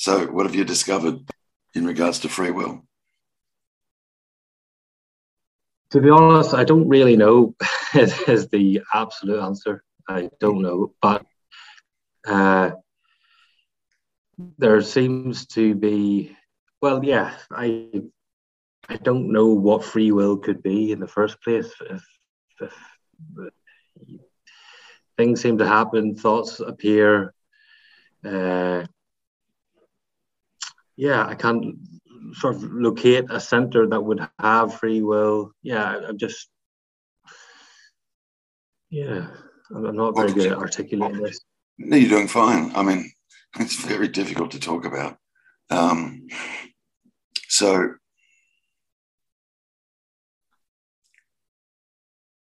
So, what have you discovered in regards to free will? To be honest, I don't really know. is the absolute answer. I don't know, but uh, there seems to be. Well, yeah, I I don't know what free will could be in the first place. If, if, if things seem to happen, thoughts appear. Uh, yeah, I can't sort of locate a center that would have free will. Yeah, I'm just, yeah, I'm not very good at articulating this. No, you're doing fine. I mean, it's very difficult to talk about. Um, so,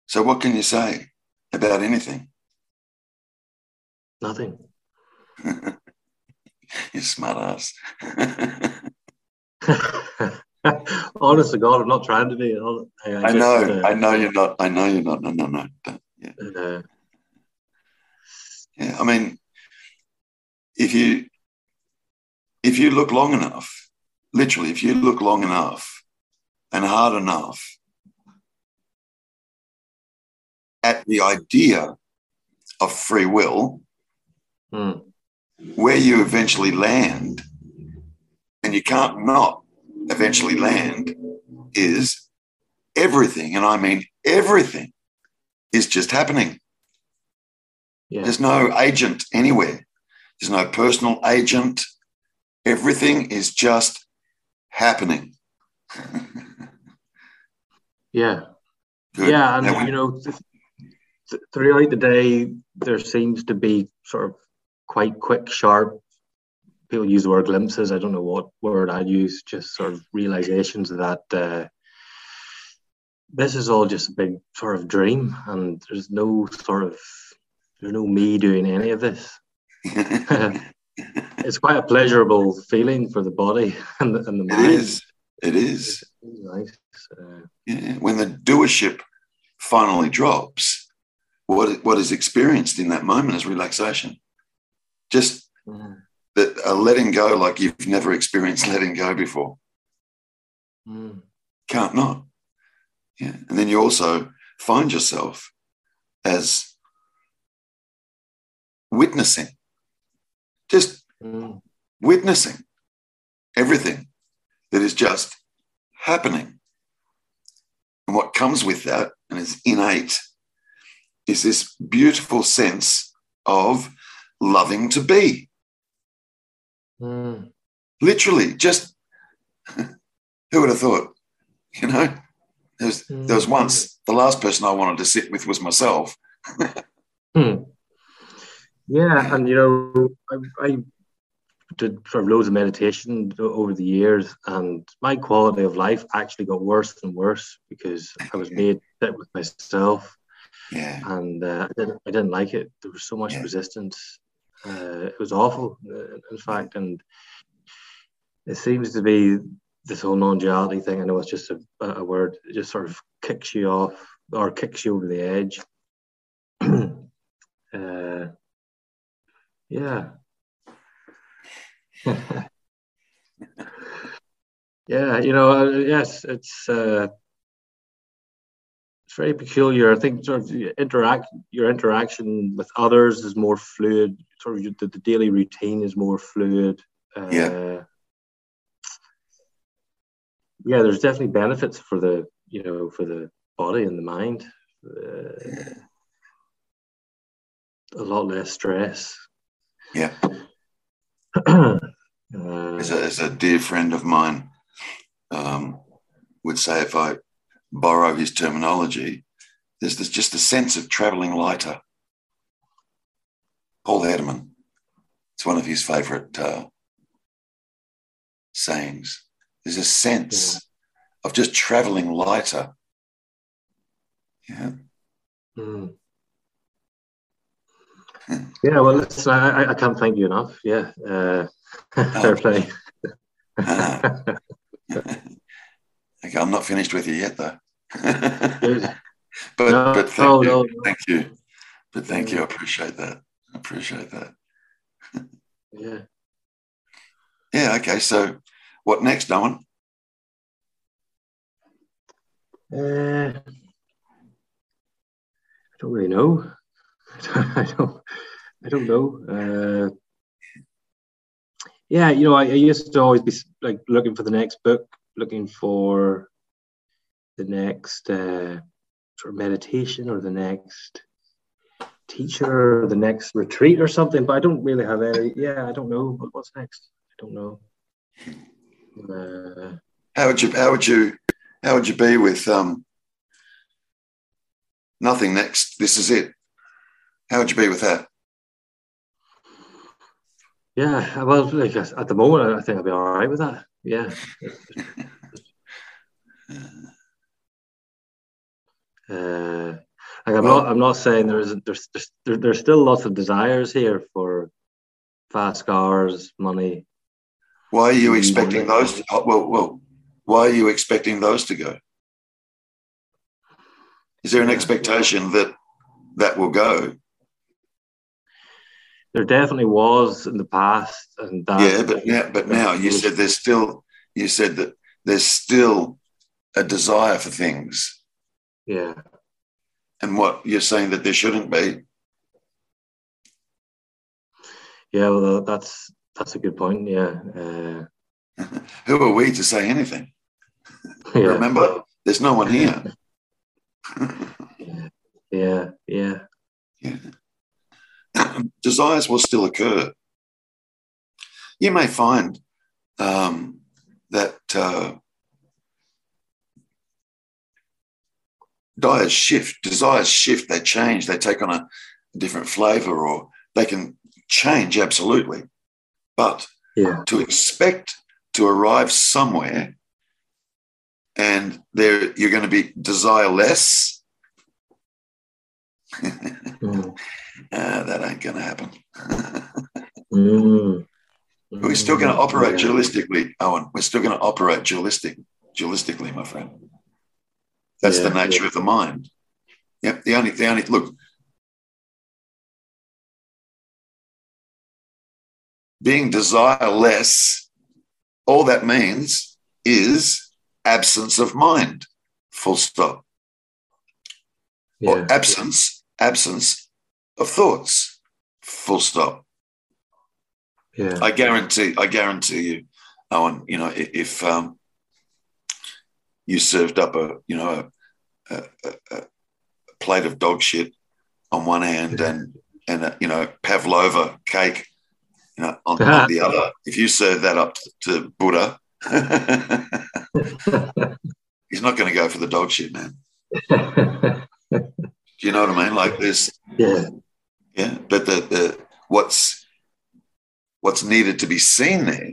so what can you say about anything? Nothing. you smart ass. Honest to God, I'm not trying to be. I, I, I just, know, uh, I know you're not. I know you're not. No, no, no. Yeah. Uh, yeah. I mean, if you if you look long enough, literally, if you look long enough and hard enough at the idea of free will, mm. Where you eventually land, and you can't not eventually land, is everything, and I mean everything, is just happening. Yeah. There's no agent anywhere. There's no personal agent. Everything is just happening. yeah. Good. Yeah. And, you know, th- th- throughout the day, there seems to be sort of quite quick, sharp. People use the word glimpses. I don't know what word I'd use, just sort of realizations that uh, this is all just a big sort of dream and there's no sort of there's no me doing any of this it's quite a pleasurable feeling for the body and the, and the mind. It is. It is. nice. Uh, yeah. When the doership finally drops, what what is experienced in that moment is relaxation. Just mm. that a letting go like you've never experienced letting go before. Mm. Can't not. Yeah. And then you also find yourself as witnessing just mm. witnessing everything that is just happening. And what comes with that, and is innate, is this beautiful sense of loving to be. Mm. Literally, just who would have thought? You know, there was, mm. there was once the last person I wanted to sit with was myself. mm. Yeah, and you know, I, I did sort of loads of meditation over the years, and my quality of life actually got worse and worse because I was made sit with myself. Yeah. And uh, I, didn't, I didn't like it. There was so much yeah. resistance. Uh, it was awful, uh, in fact. And it seems to be this whole non-duality thing. I know it's just a, a word. It just sort of kicks you off or kicks you over the edge. uh, yeah. yeah, you know, uh, yes, it's uh, it's very peculiar. I think sort of interact your interaction with others is more fluid. Sort of the, the daily routine is more fluid. Uh, yeah. Yeah, there's definitely benefits for the you know for the body and the mind. Uh, a lot less stress. Yeah. uh, as, a, as a dear friend of mine um, would say, if I borrow his terminology, there's, there's just a sense of traveling lighter. Paul Hedderman, it's one of his favorite uh, sayings. There's a sense yeah. of just traveling lighter. Yeah. Mm. Yeah, well, listen, I, I can't thank you enough. Yeah, uh, fair play. uh, I'm not finished with you yet, though. but no, but thank oh, you, no, thank you, but thank you. I appreciate that. I appreciate that. yeah. Yeah. Okay. So, what next, Owen? Uh, I don't really know. I don't. I don't know. Uh, yeah, you know, I, I, used to always be like looking for the next book, looking for the next uh, sort of meditation or the next teacher or the next retreat or something. But I don't really have any. Yeah, I don't know. But What's next? I don't know. Uh, how would you? How would you? How would you be with um, nothing next? This is it. How would you be with that? Yeah, well, like at the moment, I think I'll be all right with that. Yeah. uh, like I'm well, not, I'm not saying there isn't. there's, there's, there's still lots of desires here for fast cars, money. Why are you expecting money. those? To, oh, well, well, why are you expecting those to go? Is there an expectation that that will go? There definitely was in the past, and that, yeah, but now, but now you said there's still you said that there's still a desire for things. Yeah. And what you're saying that there shouldn't be. Yeah, well, that's that's a good point. Yeah. Uh, Who are we to say anything? Yeah. Remember, there's no one here. yeah, yeah. Yeah. Desires will still occur. You may find um, that uh, desires shift, desires shift, they change, they take on a different flavor, or they can change absolutely. But yeah. to expect to arrive somewhere and there you're going to be desire less. Mm. uh, that ain't going to happen. mm. We're still going to operate yeah. dualistically, Owen. We're still going to operate dualistic, dualistically, my friend. That's yeah, the nature yeah. of the mind. Yep. The only, the only look. Being desireless, all that means is absence of mind. Full stop. Or absence, absence of thoughts. Full stop. Yeah. I guarantee. I guarantee you, Owen. You know, if um, you served up a you know a, a, a, plate of dog shit on one hand yeah. and and a, you know pavlova cake, you know, on, on the other. If you serve that up to, to Buddha, he's not going to go for the dog shit, man. Do you know what I mean? Like this. Yeah. Yeah, but the, the what's what's needed to be seen there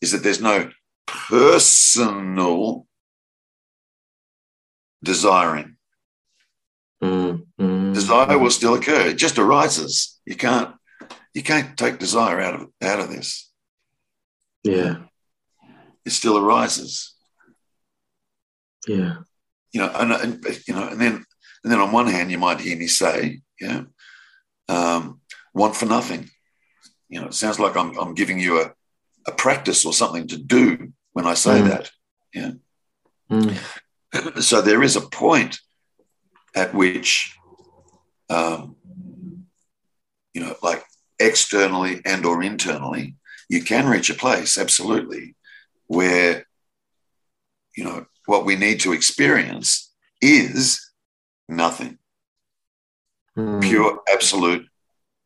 is that there's no personal desiring. Mm, mm, desire will still occur. It just arises. You can't you can't take desire out of out of this. Yeah. It still arises. Yeah. You know, and, and you know, and then and then on one hand you might hear me say, yeah, um, want for nothing. You know, it sounds like I'm, I'm giving you a, a practice or something to do when I say mm. that. Yeah. Mm. So there is a point at which, um, you know, like externally and or internally, you can reach a place, absolutely, where, you know, what we need to experience is nothing mm. pure, absolute,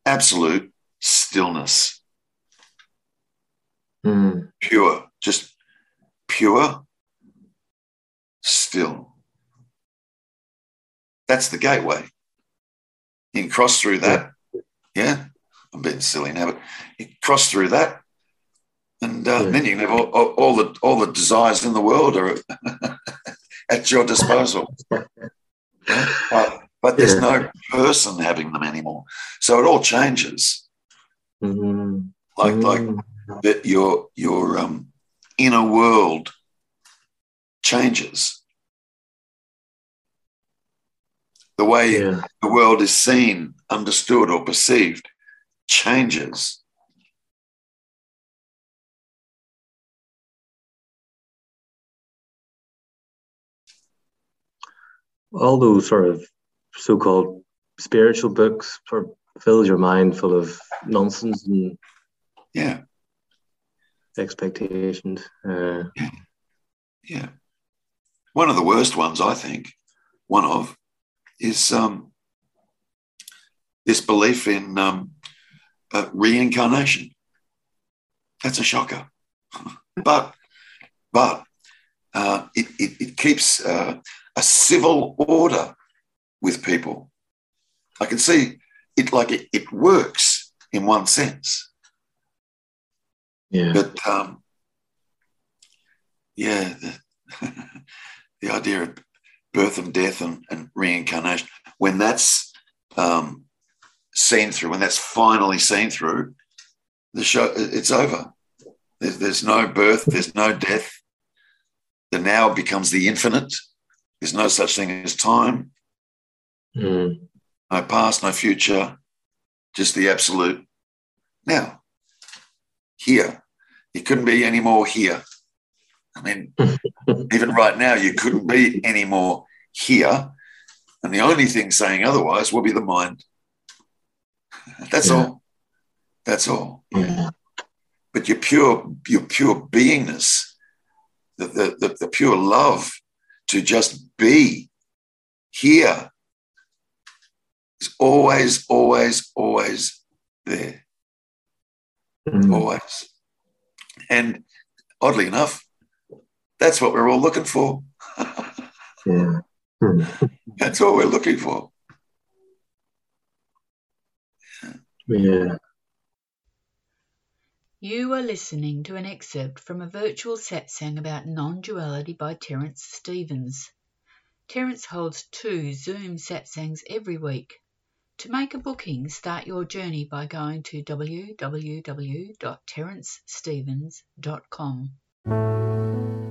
absolute stillness. Mm. Pure, just pure, still. That's the gateway. You can cross through that. Yeah, yeah? I'm being silly now, but you cross through that, and uh, yeah. then you can have all, all, all, the all the desires in the world are at your disposal. yeah? but there's yeah. no person having them anymore. So it all changes. Mm-hmm. Like mm-hmm. like that your your um, inner world changes. The way yeah. the world is seen, understood, or perceived changes. All those sort of so-called spiritual books sort of fills your mind full of nonsense and yeah expectations. Uh, yeah. yeah. One of the worst ones, I think, one of, is um, this belief in um, uh, reincarnation. That's a shocker. but but uh, it, it, it, keeps uh, a civil order with people. I can see it like it, it works in one sense. Yeah. But um, yeah, the, the, idea of birth and death and, and reincarnation, when that's um, seen through, when that's finally seen through, the show it's over. There's, there's no birth, there's no death. The now becomes the infinite. There's no such thing as time. Mm. No past, no future, just the absolute now. Here. You couldn't be any more here. I mean, even right now, you couldn't be any more here. And the only thing saying otherwise will be the mind. That's yeah. all. That's all. Yeah. But your pure, your pure beingness, the, the, the, the pure love to just be here is always, always, always there. Mm. Always. And oddly enough, that's what we're all looking for. yeah. That's what we're looking for. Yeah. You are listening to an excerpt from a virtual satsang about non duality by Terence Stevens. Terence holds two Zoom satsangs every week. To make a booking, start your journey by going to www.terencestevens.com.